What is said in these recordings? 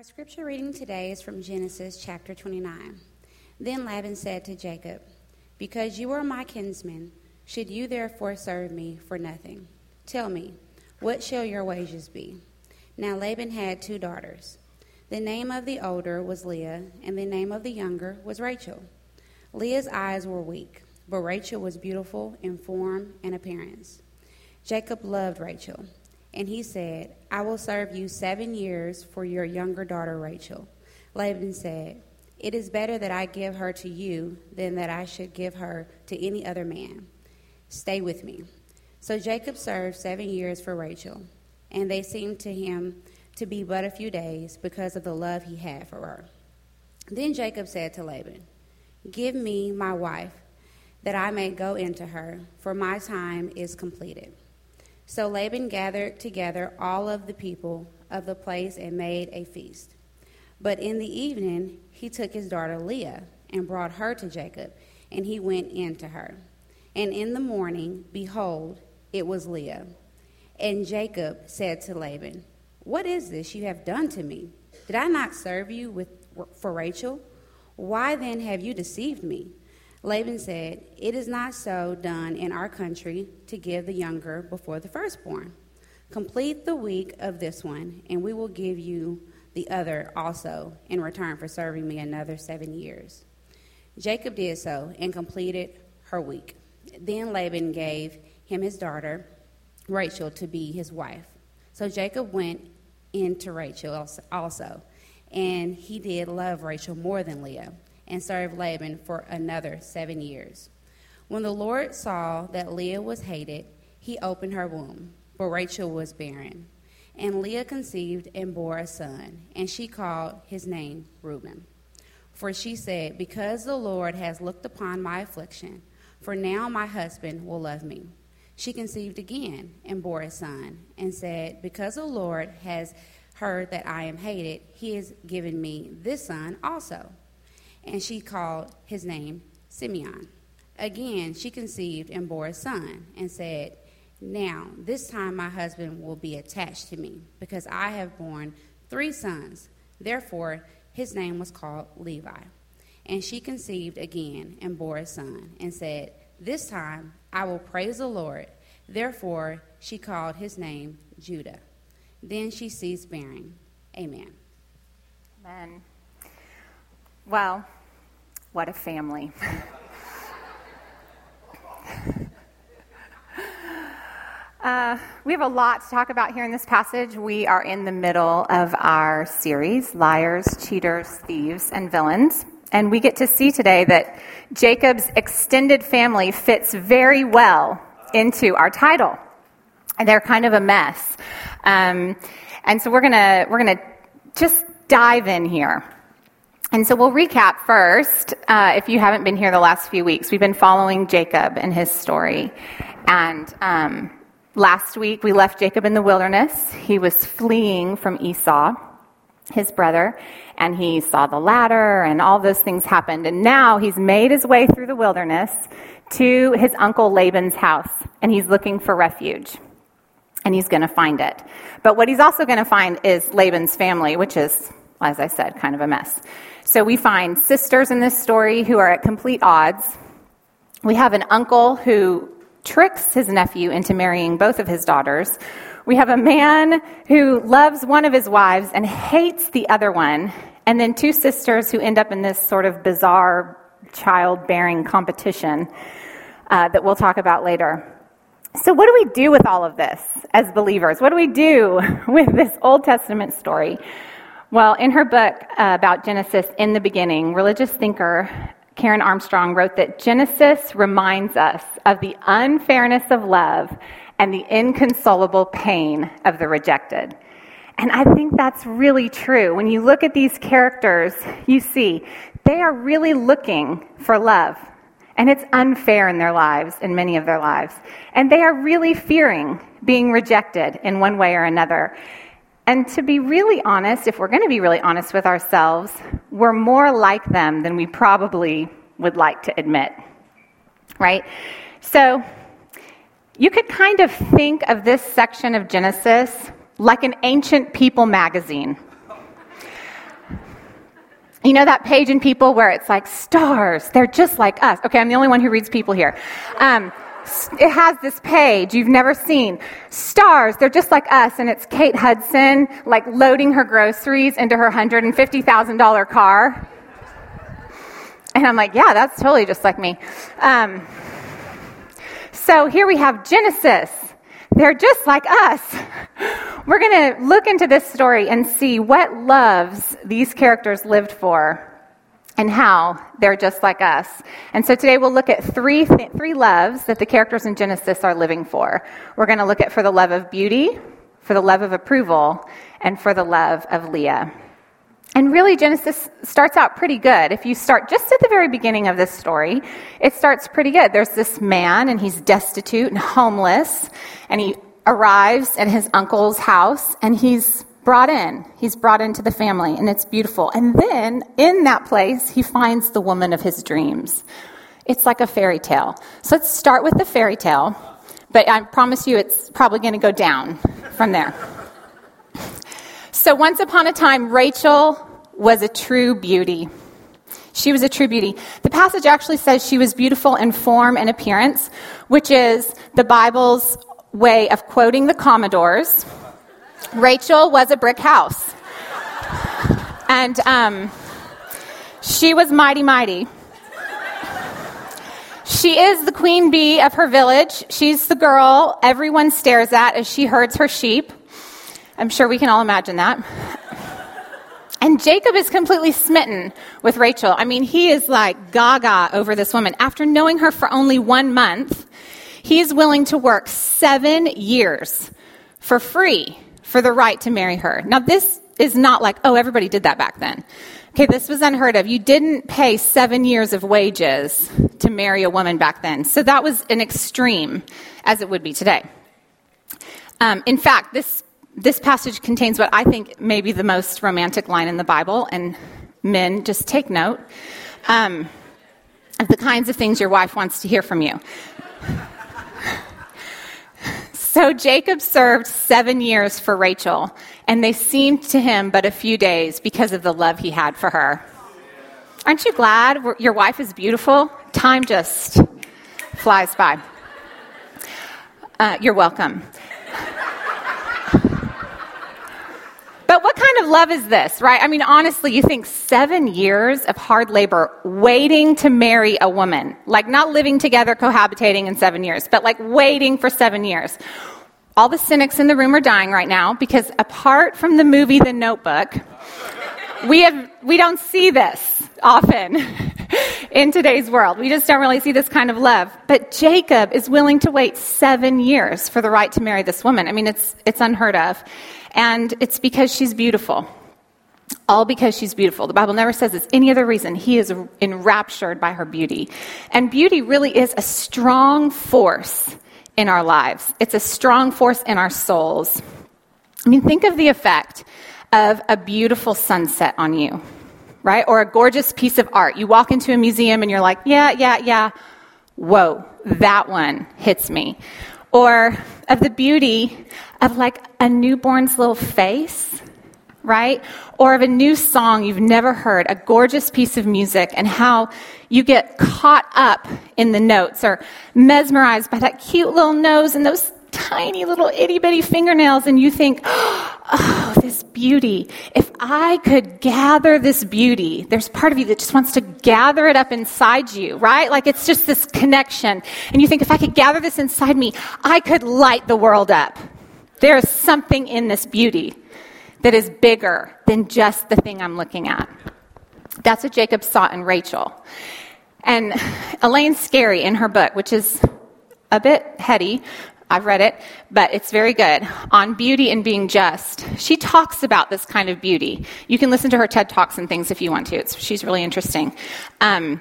Our scripture reading today is from Genesis chapter 29. Then Laban said to Jacob, Because you are my kinsman, should you therefore serve me for nothing? Tell me, what shall your wages be? Now Laban had two daughters. The name of the older was Leah, and the name of the younger was Rachel. Leah's eyes were weak, but Rachel was beautiful in form and appearance. Jacob loved Rachel and he said, I will serve you seven years for your younger daughter Rachel. Laban said, It is better that I give her to you than that I should give her to any other man. Stay with me. So Jacob served seven years for Rachel, and they seemed to him to be but a few days because of the love he had for her. Then Jacob said to Laban, Give me my wife, that I may go into her, for my time is completed. So Laban gathered together all of the people of the place and made a feast. But in the evening, he took his daughter Leah and brought her to Jacob, and he went in to her. And in the morning, behold, it was Leah. And Jacob said to Laban, What is this you have done to me? Did I not serve you with, for Rachel? Why then have you deceived me? Laban said, It is not so done in our country to give the younger before the firstborn. Complete the week of this one, and we will give you the other also in return for serving me another seven years. Jacob did so and completed her week. Then Laban gave him his daughter, Rachel, to be his wife. So Jacob went in to Rachel also, and he did love Rachel more than Leah and served Laban for another seven years. When the Lord saw that Leah was hated, he opened her womb, but Rachel was barren. And Leah conceived and bore a son, and she called his name Reuben. For she said, Because the Lord has looked upon my affliction, for now my husband will love me. She conceived again and bore a son, and said, Because the Lord has heard that I am hated, he has given me this son also and she called his name Simeon. Again, she conceived and bore a son, and said, Now, this time my husband will be attached to me, because I have borne three sons. Therefore, his name was called Levi. And she conceived again and bore a son, and said, This time I will praise the Lord. Therefore, she called his name Judah. Then she ceased bearing. Amen. Amen. Well, what a family. Uh, we have a lot to talk about here in this passage. We are in the middle of our series Liars, Cheaters, Thieves, and Villains. And we get to see today that Jacob's extended family fits very well into our title. And they're kind of a mess. Um, and so we're going to we're going to just dive in here. And so we'll recap first. Uh, if you haven't been here the last few weeks, we've been following Jacob and his story. And um, last week we left Jacob in the wilderness. He was fleeing from Esau, his brother, and he saw the ladder, and all those things happened. And now he's made his way through the wilderness to his uncle Laban's house, and he's looking for refuge. And he's going to find it. But what he's also going to find is Laban's family, which is, as I said, kind of a mess. So we find sisters in this story who are at complete odds. We have an uncle who tricks his nephew into marrying both of his daughters. We have a man who loves one of his wives and hates the other one. And then two sisters who end up in this sort of bizarre childbearing competition uh, that we'll talk about later. So, what do we do with all of this as believers? What do we do with this Old Testament story? Well, in her book uh, about Genesis in the beginning, religious thinker Karen Armstrong wrote that Genesis reminds us of the unfairness of love and the inconsolable pain of the rejected. And I think that's really true. When you look at these characters, you see they are really looking for love. And it's unfair in their lives, in many of their lives. And they are really fearing being rejected in one way or another. And to be really honest, if we're going to be really honest with ourselves, we're more like them than we probably would like to admit. Right? So, you could kind of think of this section of Genesis like an ancient people magazine. You know that page in People where it's like stars, they're just like us. Okay, I'm the only one who reads People here. Um, it has this page you've never seen. Stars, they're just like us, and it's Kate Hudson, like loading her groceries into her $150,000 car. And I'm like, yeah, that's totally just like me. Um, so here we have Genesis. They're just like us. We're going to look into this story and see what loves these characters lived for and how they're just like us. And so today we'll look at three, th- three loves that the characters in Genesis are living for. We're going to look at for the love of beauty, for the love of approval, and for the love of Leah. And really, Genesis starts out pretty good. If you start just at the very beginning of this story, it starts pretty good. There's this man, and he's destitute and homeless, and he arrives at his uncle's house, and he's brought in. He's brought into the family, and it's beautiful. And then in that place, he finds the woman of his dreams. It's like a fairy tale. So let's start with the fairy tale, but I promise you it's probably going to go down from there. So once upon a time, Rachel was a true beauty. She was a true beauty. The passage actually says she was beautiful in form and appearance, which is the Bible's way of quoting the Commodores Rachel was a brick house. And um, she was mighty, mighty. She is the queen bee of her village. She's the girl everyone stares at as she herds her sheep. I'm sure we can all imagine that. And Jacob is completely smitten with Rachel. I mean, he is like gaga over this woman. After knowing her for only one month, he's willing to work seven years for free for the right to marry her. Now, this is not like, oh, everybody did that back then. Okay, this was unheard of. You didn't pay seven years of wages to marry a woman back then. So that was an extreme, as it would be today. Um, in fact, this, this passage contains what I think may be the most romantic line in the Bible, and men, just take note um, of the kinds of things your wife wants to hear from you. So Jacob served seven years for Rachel, and they seemed to him but a few days because of the love he had for her. Aren't you glad your wife is beautiful? Time just flies by. Uh, you're welcome. But what kind of love is this, right? I mean, honestly, you think seven years of hard labor waiting to marry a woman, like not living together, cohabitating in seven years, but like waiting for seven years. All the cynics in the room are dying right now because apart from the movie The Notebook, we have we don't see this often in today's world. We just don't really see this kind of love. But Jacob is willing to wait 7 years for the right to marry this woman. I mean it's it's unheard of. And it's because she's beautiful. All because she's beautiful. The Bible never says it's any other reason. He is enraptured by her beauty. And beauty really is a strong force in our lives, it's a strong force in our souls. I mean, think of the effect of a beautiful sunset on you, right? Or a gorgeous piece of art. You walk into a museum and you're like, yeah, yeah, yeah. Whoa, that one hits me or of the beauty of like a newborn's little face, right? Or of a new song you've never heard, a gorgeous piece of music, and how you get caught up in the notes or mesmerized by that cute little nose and those tiny little itty bitty fingernails and you think, oh, this beauty. If I could gather this beauty, there's part of you that just wants to gather it up inside you, right? Like it's just this connection. And you think, if I could gather this inside me, I could light the world up. There is something in this beauty that is bigger than just the thing I'm looking at. That's what Jacob saw in Rachel. And Elaine Scarry in her book, which is a bit heady, I've read it, but it's very good. On beauty and being just. She talks about this kind of beauty. You can listen to her TED Talks and things if you want to. It's, she's really interesting. Um,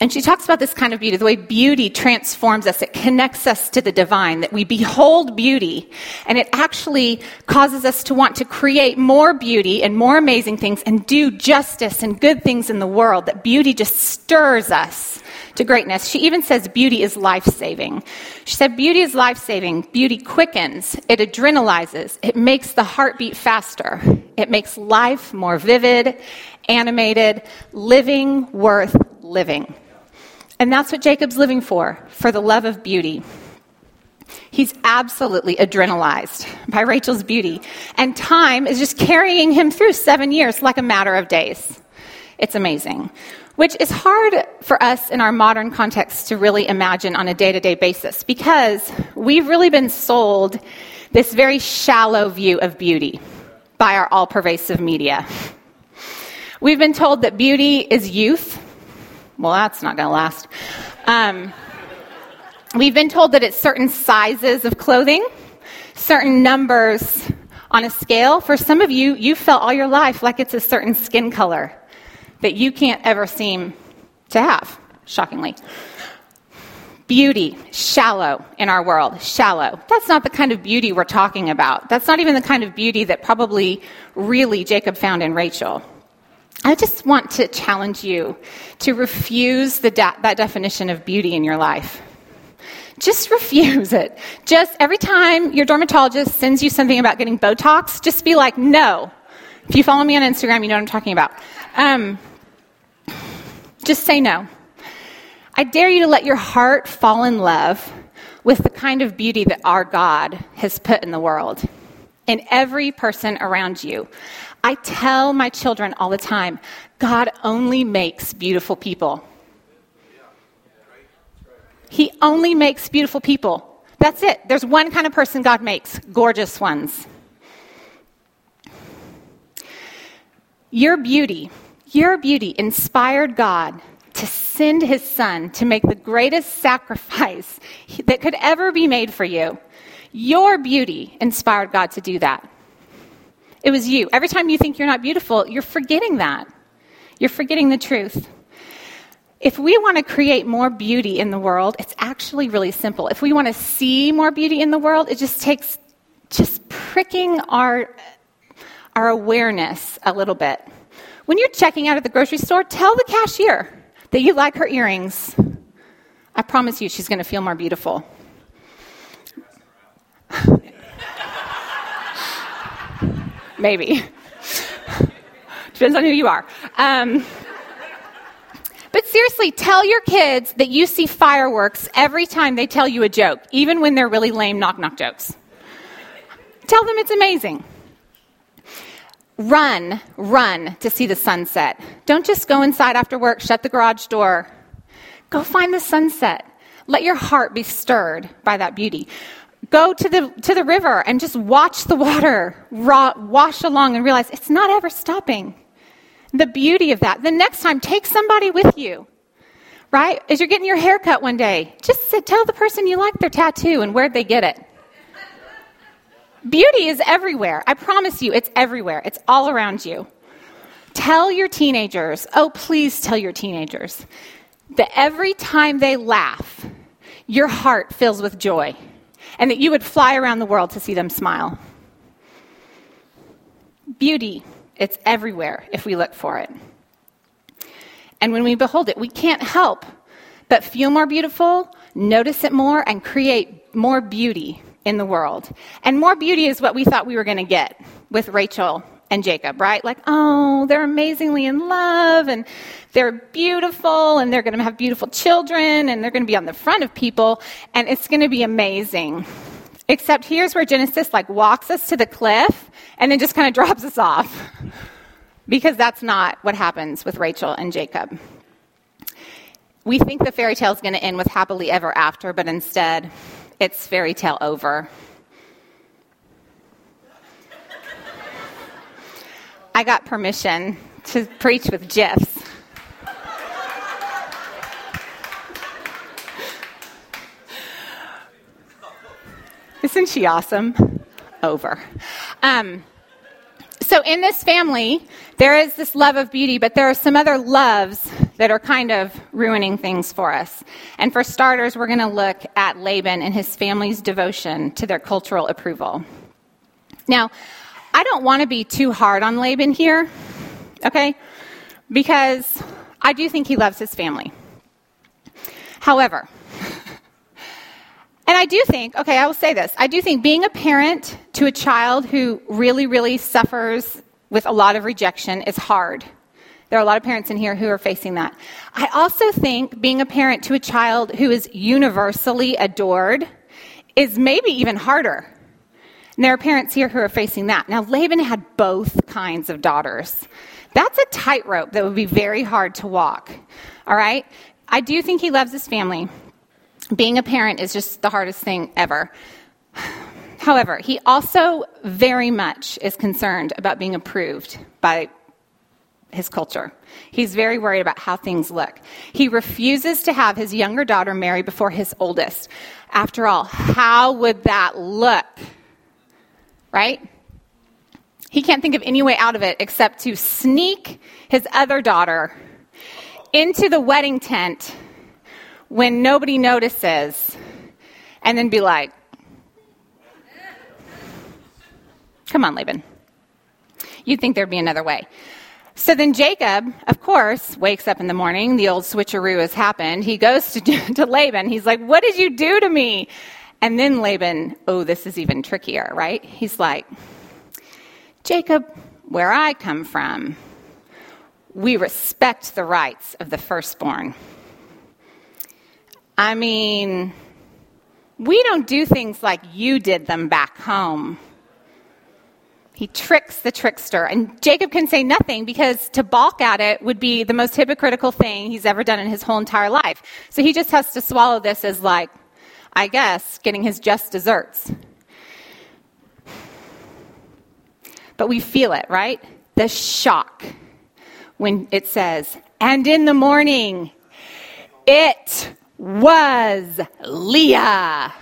and she talks about this kind of beauty, the way beauty transforms us. It connects us to the divine, that we behold beauty, and it actually causes us to want to create more beauty and more amazing things and do justice and good things in the world. That beauty just stirs us to greatness. She even says beauty is life saving. She said, Beauty is life saving. Beauty quickens, it adrenalizes, it makes the heartbeat faster, it makes life more vivid, animated, living worth living. And that's what Jacob's living for, for the love of beauty. He's absolutely adrenalized by Rachel's beauty. And time is just carrying him through seven years like a matter of days. It's amazing. Which is hard for us in our modern context to really imagine on a day to day basis because we've really been sold this very shallow view of beauty by our all pervasive media. We've been told that beauty is youth. Well, that's not going to last. Um, we've been told that it's certain sizes of clothing, certain numbers on a scale. For some of you, you've felt all your life like it's a certain skin color that you can't ever seem to have, shockingly. Beauty, shallow in our world, shallow. That's not the kind of beauty we're talking about. That's not even the kind of beauty that probably really Jacob found in Rachel. I just want to challenge you to refuse de- that definition of beauty in your life. Just refuse it. Just every time your dermatologist sends you something about getting Botox, just be like, no. If you follow me on Instagram, you know what I'm talking about. Um, just say no. I dare you to let your heart fall in love with the kind of beauty that our God has put in the world, in every person around you. I tell my children all the time God only makes beautiful people. He only makes beautiful people. That's it. There's one kind of person God makes gorgeous ones. Your beauty your beauty inspired God to send his son to make the greatest sacrifice that could ever be made for you. Your beauty inspired God to do that. It was you. Every time you think you're not beautiful, you're forgetting that. You're forgetting the truth. If we want to create more beauty in the world, it's actually really simple. If we want to see more beauty in the world, it just takes just pricking our, our awareness a little bit. When you're checking out at the grocery store, tell the cashier that you like her earrings. I promise you, she's going to feel more beautiful. Maybe. Depends on who you are. Um, but seriously, tell your kids that you see fireworks every time they tell you a joke, even when they're really lame knock knock jokes. Tell them it's amazing. Run, run to see the sunset. Don't just go inside after work, shut the garage door. Go find the sunset. Let your heart be stirred by that beauty. Go to the, to the river and just watch the water wash along and realize it's not ever stopping. The beauty of that. The next time, take somebody with you, right? As you're getting your hair cut one day, just sit, tell the person you like their tattoo and where'd they get it. Beauty is everywhere. I promise you, it's everywhere. It's all around you. Tell your teenagers, oh, please tell your teenagers, that every time they laugh, your heart fills with joy, and that you would fly around the world to see them smile. Beauty, it's everywhere if we look for it. And when we behold it, we can't help but feel more beautiful, notice it more, and create more beauty in the world. And more beauty is what we thought we were going to get with Rachel and Jacob, right? Like, oh, they're amazingly in love and they're beautiful and they're going to have beautiful children and they're going to be on the front of people and it's going to be amazing. Except here's where Genesis like walks us to the cliff and then just kind of drops us off. because that's not what happens with Rachel and Jacob. We think the fairy tale is going to end with happily ever after, but instead, it's fairy tale over. I got permission to preach with GIFs. Isn't she awesome? Over. Um, so, in this family, there is this love of beauty, but there are some other loves that are kind of ruining things for us. And for starters, we're going to look at Laban and his family's devotion to their cultural approval. Now, I don't want to be too hard on Laban here, okay? Because I do think he loves his family. However, and I do think, okay, I will say this. I do think being a parent to a child who really, really suffers with a lot of rejection is hard. There are a lot of parents in here who are facing that. I also think being a parent to a child who is universally adored is maybe even harder. And there are parents here who are facing that. Now, Laban had both kinds of daughters. That's a tightrope that would be very hard to walk. All right? I do think he loves his family. Being a parent is just the hardest thing ever. However, he also very much is concerned about being approved by his culture. He's very worried about how things look. He refuses to have his younger daughter marry before his oldest. After all, how would that look? Right? He can't think of any way out of it except to sneak his other daughter into the wedding tent when nobody notices and then be like, Come on, Laban. You'd think there'd be another way. So then Jacob, of course, wakes up in the morning. The old switcheroo has happened. He goes to, to Laban. He's like, What did you do to me? And then Laban, oh, this is even trickier, right? He's like, Jacob, where I come from, we respect the rights of the firstborn. I mean, we don't do things like you did them back home. He tricks the trickster. And Jacob can say nothing because to balk at it would be the most hypocritical thing he's ever done in his whole entire life. So he just has to swallow this as, like, I guess, getting his just desserts. But we feel it, right? The shock when it says, and in the morning, it was Leah.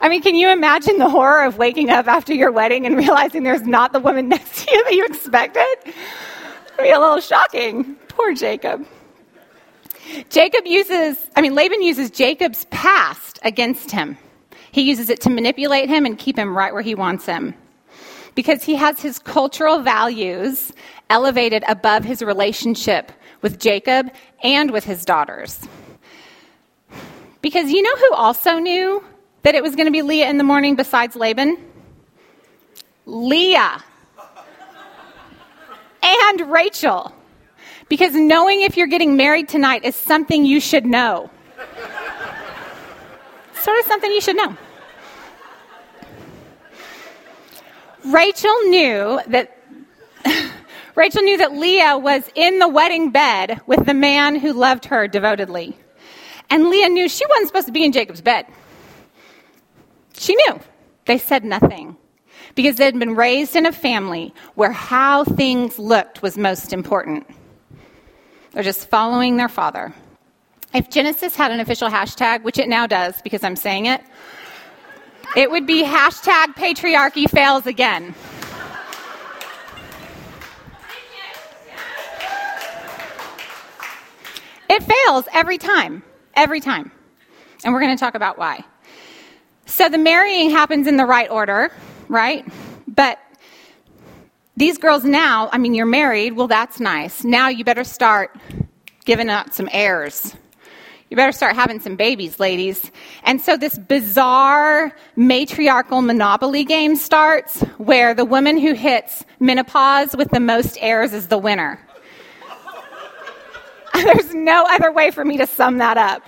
I mean, can you imagine the horror of waking up after your wedding and realizing there's not the woman next to you that you expected? It'd be a little shocking. Poor Jacob. Jacob uses, I mean, Laban uses Jacob's past against him. He uses it to manipulate him and keep him right where he wants him. Because he has his cultural values elevated above his relationship with Jacob and with his daughters. Because you know who also knew that it was going to be Leah in the morning besides Laban? Leah. and Rachel. Because knowing if you're getting married tonight is something you should know. sort of something you should know. Rachel knew that Rachel knew that Leah was in the wedding bed with the man who loved her devotedly. And Leah knew she wasn't supposed to be in Jacob's bed. She knew. They said nothing because they had been raised in a family where how things looked was most important. They're just following their father. If Genesis had an official hashtag, which it now does because I'm saying it, it would be hashtag patriarchy fails again. It fails every time, every time. And we're going to talk about why. So the marrying happens in the right order, right? But these girls now, I mean, you're married, well, that's nice. Now you better start giving out some heirs. You better start having some babies, ladies. And so this bizarre matriarchal monopoly game starts where the woman who hits menopause with the most heirs is the winner. There's no other way for me to sum that up.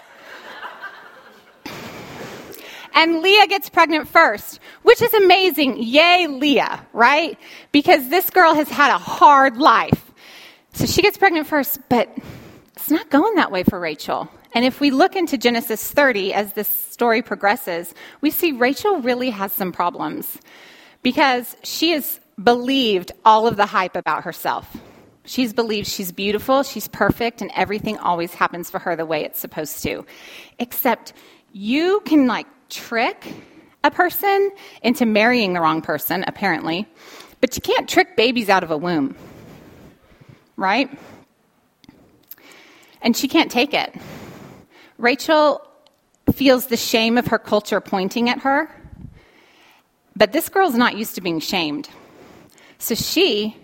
And Leah gets pregnant first, which is amazing. Yay, Leah, right? Because this girl has had a hard life. So she gets pregnant first, but it's not going that way for Rachel. And if we look into Genesis 30 as this story progresses, we see Rachel really has some problems because she has believed all of the hype about herself. She's believed she's beautiful, she's perfect, and everything always happens for her the way it's supposed to. Except you can like trick a person into marrying the wrong person, apparently, but you can't trick babies out of a womb, right? And she can't take it. Rachel feels the shame of her culture pointing at her, but this girl's not used to being shamed. So she,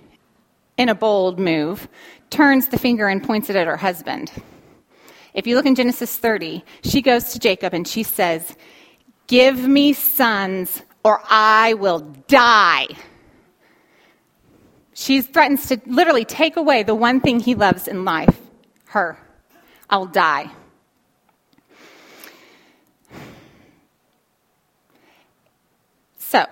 in a bold move, turns the finger and points it at her husband. if you look in Genesis 30, she goes to Jacob and she says, Give me sons or I will die. She threatens to literally take away the one thing he loves in life her. I'll die. So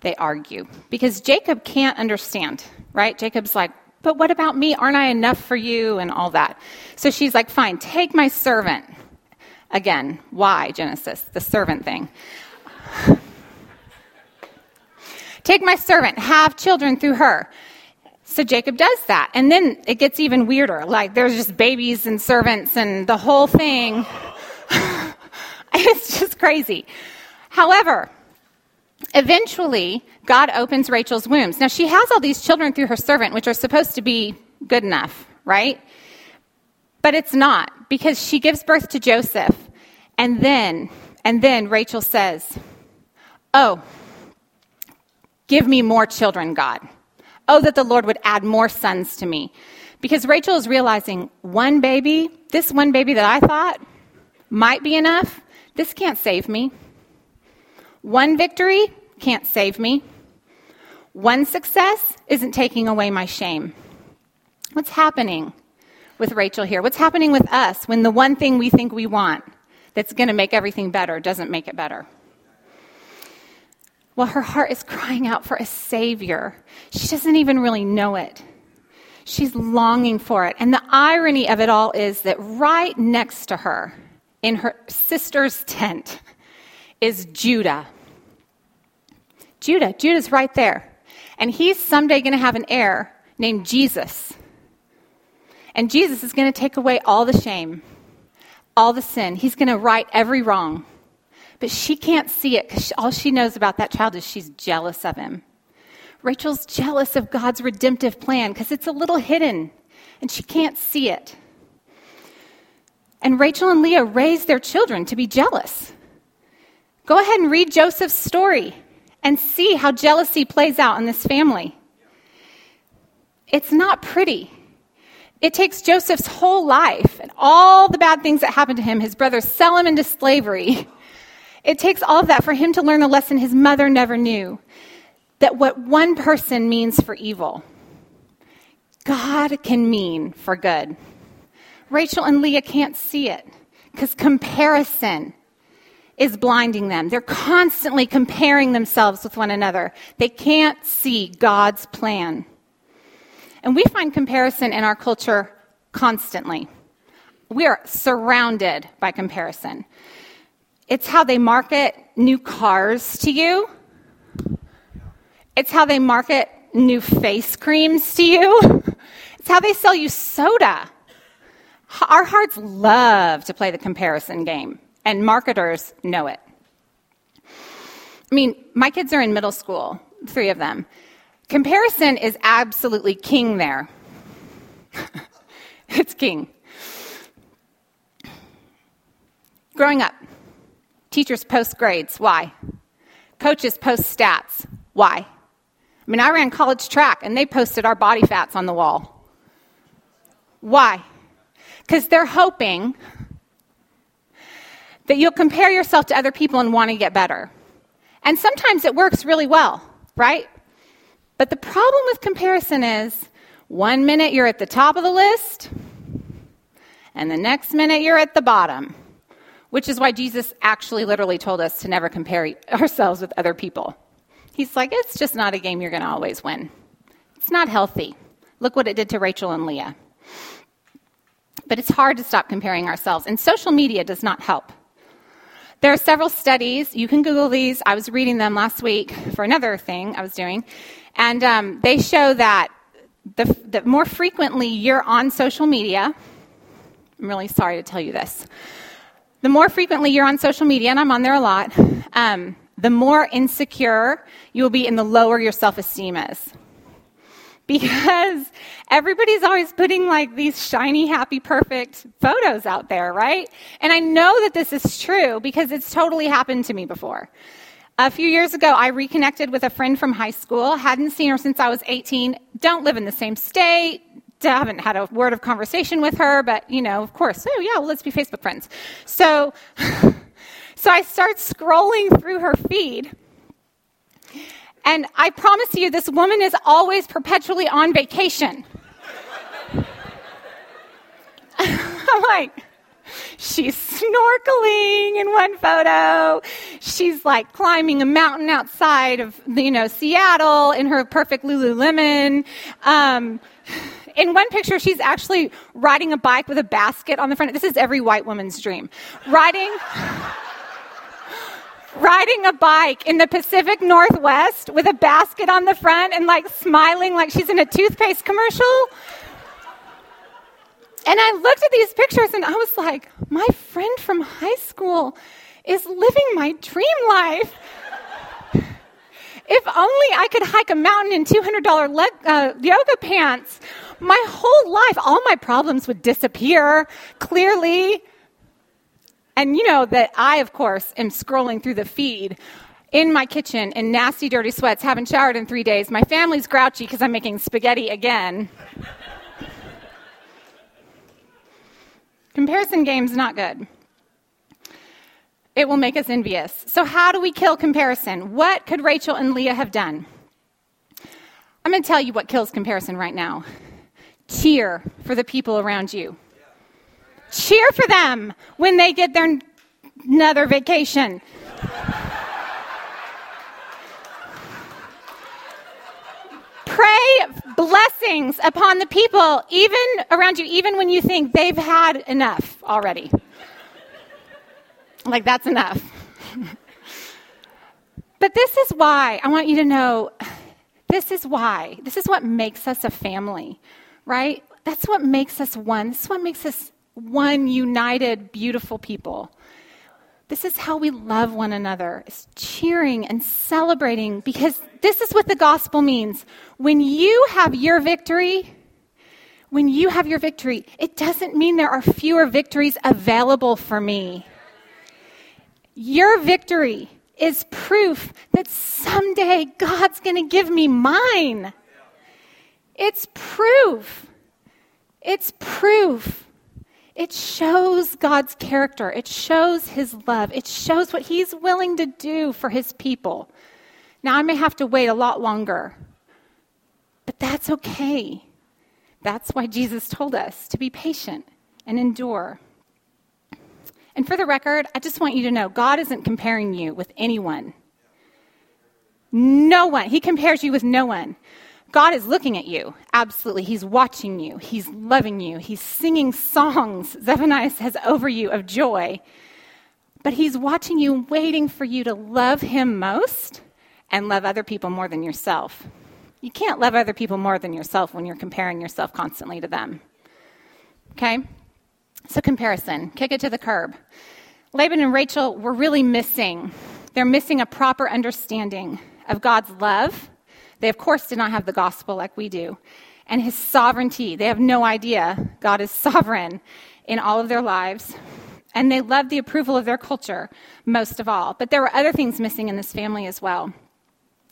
they argue because Jacob can't understand, right? Jacob's like, but what about me? Aren't I enough for you? And all that. So she's like, fine, take my servant. Again, why Genesis? The servant thing. take my servant, have children through her. So Jacob does that. And then it gets even weirder. Like there's just babies and servants and the whole thing. it's just crazy. However, eventually God opens Rachel's wombs. Now she has all these children through her servant, which are supposed to be good enough, right? But it's not because she gives birth to Joseph. And then, and then Rachel says, Oh, give me more children, God. Oh, that the Lord would add more sons to me. Because Rachel is realizing one baby, this one baby that I thought might be enough, this can't save me. One victory can't save me. One success isn't taking away my shame. What's happening with Rachel here? What's happening with us when the one thing we think we want that's going to make everything better doesn't make it better? Well, her heart is crying out for a Savior. She doesn't even really know it. She's longing for it. And the irony of it all is that right next to her, in her sister's tent, is Judah. Judah. Judah's right there. And he's someday going to have an heir named Jesus. And Jesus is going to take away all the shame, all the sin. He's going to right every wrong. But she can't see it because all she knows about that child is she's jealous of him. Rachel's jealous of God's redemptive plan because it's a little hidden and she can't see it. And Rachel and Leah raised their children to be jealous. Go ahead and read Joseph's story and see how jealousy plays out in this family. It's not pretty. It takes Joseph's whole life and all the bad things that happened to him. His brothers sell him into slavery. It takes all of that for him to learn a lesson his mother never knew that what one person means for evil, God can mean for good. Rachel and Leah can't see it because comparison is blinding them. They're constantly comparing themselves with one another. They can't see God's plan. And we find comparison in our culture constantly. We are surrounded by comparison. It's how they market new cars to you. It's how they market new face creams to you. It's how they sell you soda. Our hearts love to play the comparison game, and marketers know it. I mean, my kids are in middle school, three of them. Comparison is absolutely king there. it's king. Growing up, Teachers post grades. Why? Coaches post stats. Why? I mean, I ran college track and they posted our body fats on the wall. Why? Because they're hoping that you'll compare yourself to other people and want to get better. And sometimes it works really well, right? But the problem with comparison is one minute you're at the top of the list, and the next minute you're at the bottom which is why Jesus actually literally told us to never compare ourselves with other people. He's like, it's just not a game you're going to always win. It's not healthy. Look what it did to Rachel and Leah. But it's hard to stop comparing ourselves, and social media does not help. There are several studies. You can Google these. I was reading them last week for another thing I was doing. And um, they show that the, the more frequently you're on social media, I'm really sorry to tell you this, the more frequently you're on social media, and I'm on there a lot, um, the more insecure you will be and the lower your self esteem is. Because everybody's always putting like these shiny, happy, perfect photos out there, right? And I know that this is true because it's totally happened to me before. A few years ago, I reconnected with a friend from high school, hadn't seen her since I was 18, don't live in the same state, haven't had a word of conversation with her, but you know, of course, oh yeah, well, let's be Facebook friends. So, so I start scrolling through her feed. And I promise you, this woman is always perpetually on vacation. I'm like, she's snorkeling in one photo. She's like climbing a mountain outside of, you know, Seattle in her perfect Lululemon. Um, in one picture, she's actually riding a bike with a basket on the front. This is every white woman's dream. Riding. riding a bike in the Pacific Northwest with a basket on the front and like smiling like she's in a toothpaste commercial. And I looked at these pictures and I was like, my friend from high school is living my dream life. if only I could hike a mountain in $200 leg, uh, yoga pants, my whole life, all my problems would disappear clearly. And you know that I, of course, am scrolling through the feed in my kitchen in nasty, dirty sweats, haven't showered in three days. My family's grouchy because I'm making spaghetti again. Comparison game's not good. It will make us envious. So, how do we kill comparison? What could Rachel and Leah have done? I'm going to tell you what kills comparison right now. Cheer for the people around you. Cheer for them when they get their another vacation. Pray blessings upon the people, even around you, even when you think they've had enough already. Like, that's enough. but this is why I want you to know this is why. This is what makes us a family, right? That's what makes us one. This is what makes us one united, beautiful people. This is how we love one another, is cheering and celebrating because this is what the gospel means. When you have your victory, when you have your victory, it doesn't mean there are fewer victories available for me. Your victory is proof that someday God's going to give me mine. It's proof. It's proof. It shows God's character. It shows his love. It shows what he's willing to do for his people. Now, I may have to wait a lot longer, but that's okay. That's why Jesus told us to be patient and endure. And for the record, I just want you to know God isn't comparing you with anyone. No one. He compares you with no one. God is looking at you. Absolutely. He's watching you. He's loving you. He's singing songs, Zephaniah says, over you of joy. But He's watching you, waiting for you to love Him most and love other people more than yourself. You can't love other people more than yourself when you're comparing yourself constantly to them. Okay? So, comparison, kick it to the curb. Laban and Rachel were really missing. They're missing a proper understanding of God's love. They, of course, did not have the gospel like we do. And his sovereignty. They have no idea God is sovereign in all of their lives. And they loved the approval of their culture most of all. But there were other things missing in this family as well.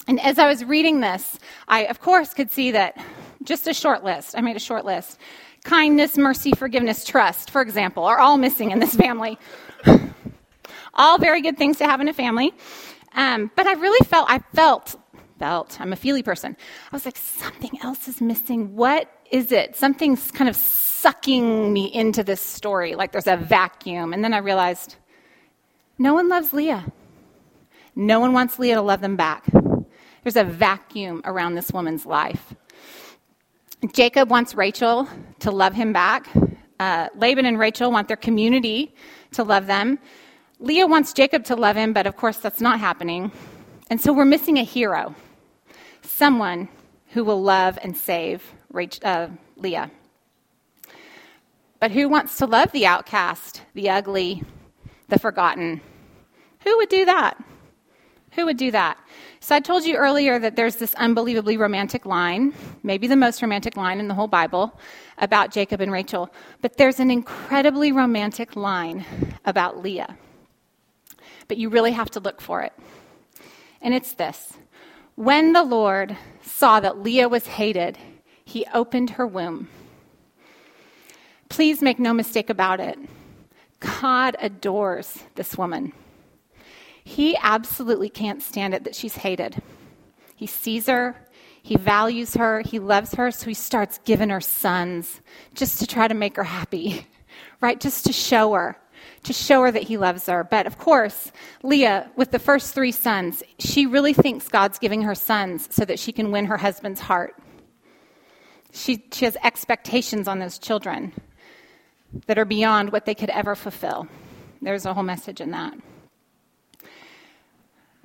And as I was reading this, I, of course, could see that just a short list. I made a short list kindness, mercy, forgiveness, trust, for example, are all missing in this family. all very good things to have in a family. Um, but I really felt, I felt, felt, I'm a feely person. I was like, something else is missing. What is it? Something's kind of sucking me into this story, like there's a vacuum. And then I realized no one loves Leah. No one wants Leah to love them back. There's a vacuum around this woman's life. Jacob wants Rachel to love him back. Uh, Laban and Rachel want their community to love them. Leah wants Jacob to love him, but of course that's not happening. And so we're missing a hero, someone who will love and save Rachel, uh, Leah. But who wants to love the outcast, the ugly, the forgotten? Who would do that? Who would do that? So I told you earlier that there's this unbelievably romantic line, maybe the most romantic line in the whole Bible, about Jacob and Rachel. But there's an incredibly romantic line about Leah. But you really have to look for it. And it's this When the Lord saw that Leah was hated, he opened her womb. please make no mistake about it. God adores this woman. He absolutely can't stand it that she's hated. He sees her, he values her, he loves her, so he starts giving her sons just to try to make her happy, right? Just to show her, to show her that he loves her. But of course, Leah, with the first three sons, she really thinks God's giving her sons so that she can win her husband's heart. She, she has expectations on those children that are beyond what they could ever fulfill. There's a whole message in that.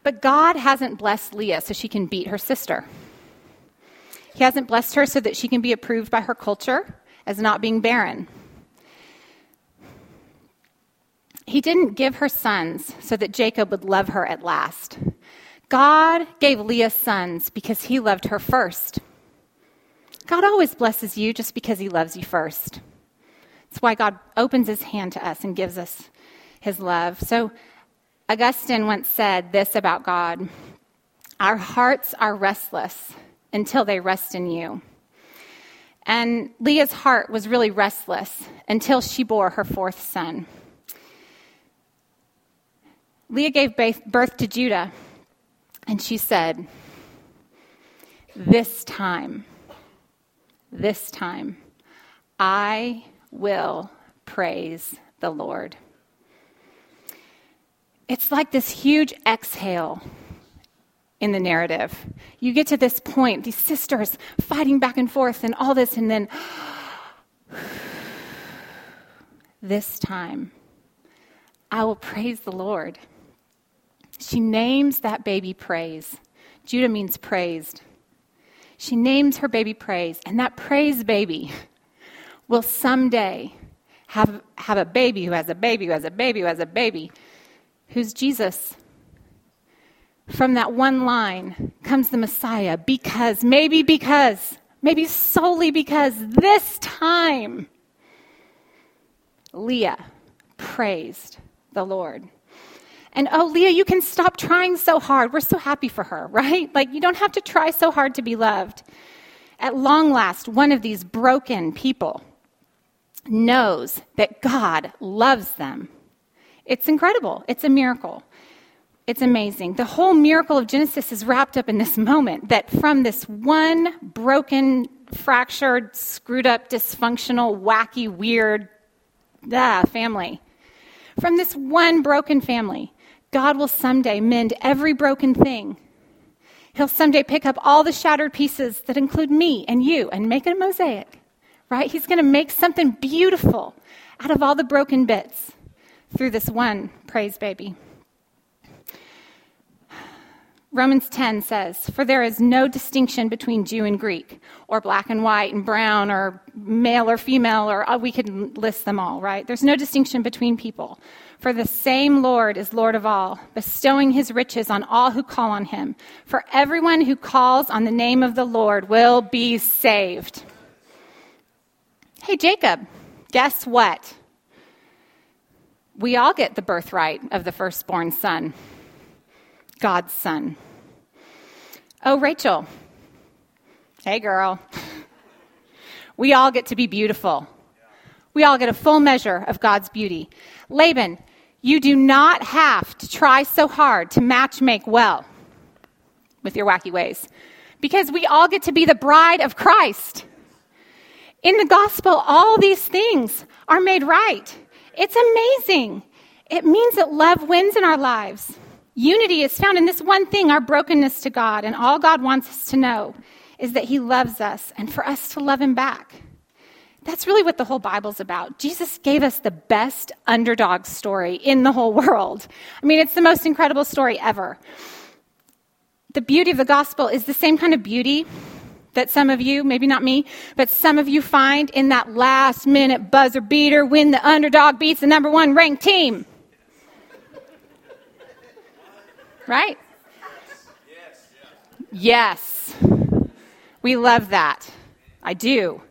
But God hasn't blessed Leah so she can beat her sister. He hasn't blessed her so that she can be approved by her culture as not being barren. He didn't give her sons so that Jacob would love her at last. God gave Leah sons because he loved her first. God always blesses you just because he loves you first. That's why God opens his hand to us and gives us his love. So, Augustine once said this about God Our hearts are restless until they rest in you. And Leah's heart was really restless until she bore her fourth son. Leah gave birth to Judah, and she said, This time, this time, I will praise the Lord. It's like this huge exhale in the narrative. You get to this point, these sisters fighting back and forth and all this, and then this time, I will praise the Lord. She names that baby praise. Judah means praised. She names her baby praise, and that praise baby will someday have, have a baby who has a baby who has a baby who has a baby who's Jesus. From that one line comes the Messiah because, maybe because, maybe solely because this time Leah praised the Lord. And oh, Leah, you can stop trying so hard. We're so happy for her, right? Like, you don't have to try so hard to be loved. At long last, one of these broken people knows that God loves them. It's incredible. It's a miracle. It's amazing. The whole miracle of Genesis is wrapped up in this moment that from this one broken, fractured, screwed up, dysfunctional, wacky, weird ah, family, from this one broken family, God will someday mend every broken thing. He'll someday pick up all the shattered pieces that include me and you and make it a mosaic, right? He's going to make something beautiful out of all the broken bits through this one praise baby. Romans 10 says, For there is no distinction between Jew and Greek, or black and white, and brown, or male or female, or uh, we could list them all, right? There's no distinction between people. For the same Lord is Lord of all, bestowing his riches on all who call on him. For everyone who calls on the name of the Lord will be saved. Hey, Jacob, guess what? We all get the birthright of the firstborn son, God's son. Oh, Rachel. Hey, girl. We all get to be beautiful. We all get a full measure of God's beauty. Laban, you do not have to try so hard to match make well with your wacky ways because we all get to be the bride of Christ. In the gospel, all these things are made right. It's amazing. It means that love wins in our lives. Unity is found in this one thing our brokenness to God. And all God wants us to know is that He loves us and for us to love Him back. That's really what the whole Bible's about. Jesus gave us the best underdog story in the whole world. I mean, it's the most incredible story ever. The beauty of the gospel is the same kind of beauty that some of you, maybe not me, but some of you find in that last minute buzzer beater when the underdog beats the number one ranked team. Right? Yes. We love that. I do.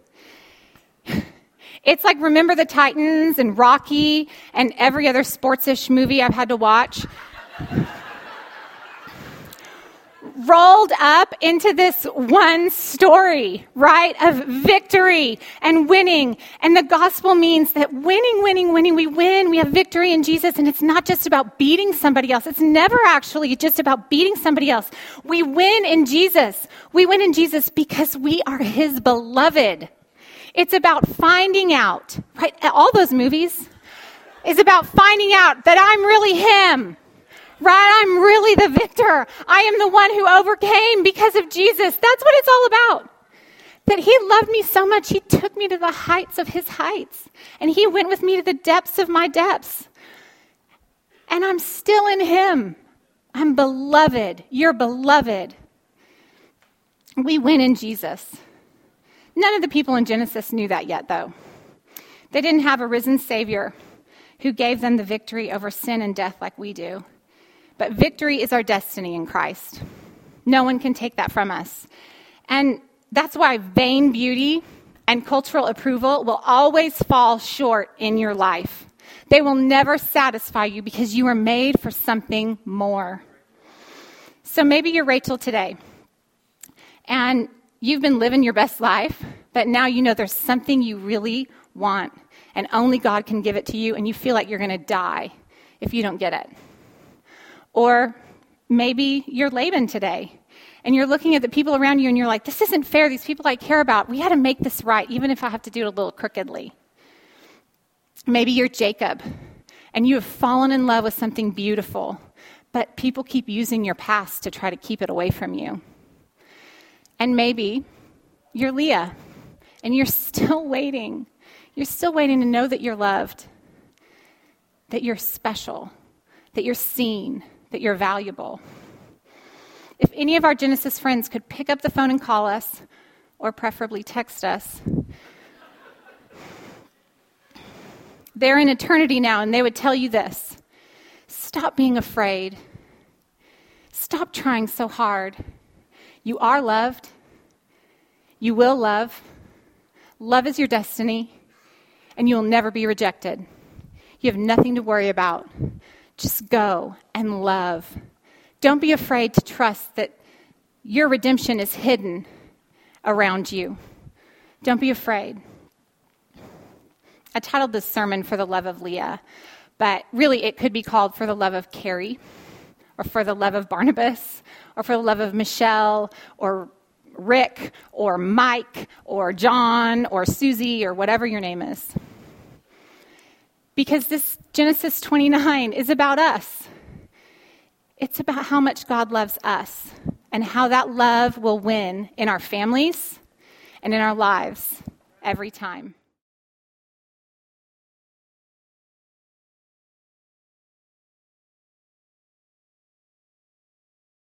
It's like Remember the Titans and Rocky and every other sportsish movie I've had to watch. rolled up into this one story, right? Of victory and winning. And the gospel means that winning, winning, winning, we win, we have victory in Jesus, and it's not just about beating somebody else. It's never actually just about beating somebody else. We win in Jesus. We win in Jesus because we are his beloved. It's about finding out, right? All those movies is about finding out that I'm really him right? I'm really the victor. I am the one who overcame because of Jesus. That's what it's all about. That he loved me so much, he took me to the heights of his heights, and he went with me to the depths of my depths. And I'm still in him. I'm beloved. You're beloved. We win in Jesus. None of the people in Genesis knew that yet, though. They didn't have a risen Savior who gave them the victory over sin and death like we do. But victory is our destiny in Christ. No one can take that from us. And that's why vain beauty and cultural approval will always fall short in your life. They will never satisfy you because you are made for something more. So maybe you're Rachel today, and you've been living your best life, but now you know there's something you really want, and only God can give it to you, and you feel like you're going to die if you don't get it. Or maybe you're Laban today and you're looking at the people around you and you're like, this isn't fair. These people I care about, we got to make this right, even if I have to do it a little crookedly. Maybe you're Jacob and you have fallen in love with something beautiful, but people keep using your past to try to keep it away from you. And maybe you're Leah and you're still waiting. You're still waiting to know that you're loved, that you're special, that you're seen, that you're valuable. If any of our Genesis friends could pick up the phone and call us, or preferably text us, they're in eternity now and they would tell you this stop being afraid. Stop trying so hard. You are loved. You will love. Love is your destiny, and you will never be rejected. You have nothing to worry about. Just go and love. Don't be afraid to trust that your redemption is hidden around you. Don't be afraid. I titled this sermon For the Love of Leah, but really it could be called For the Love of Carrie, or For the Love of Barnabas, or For the Love of Michelle, or Rick, or Mike, or John, or Susie, or whatever your name is. Because this Genesis 29 is about us. It's about how much God loves us and how that love will win in our families and in our lives every time.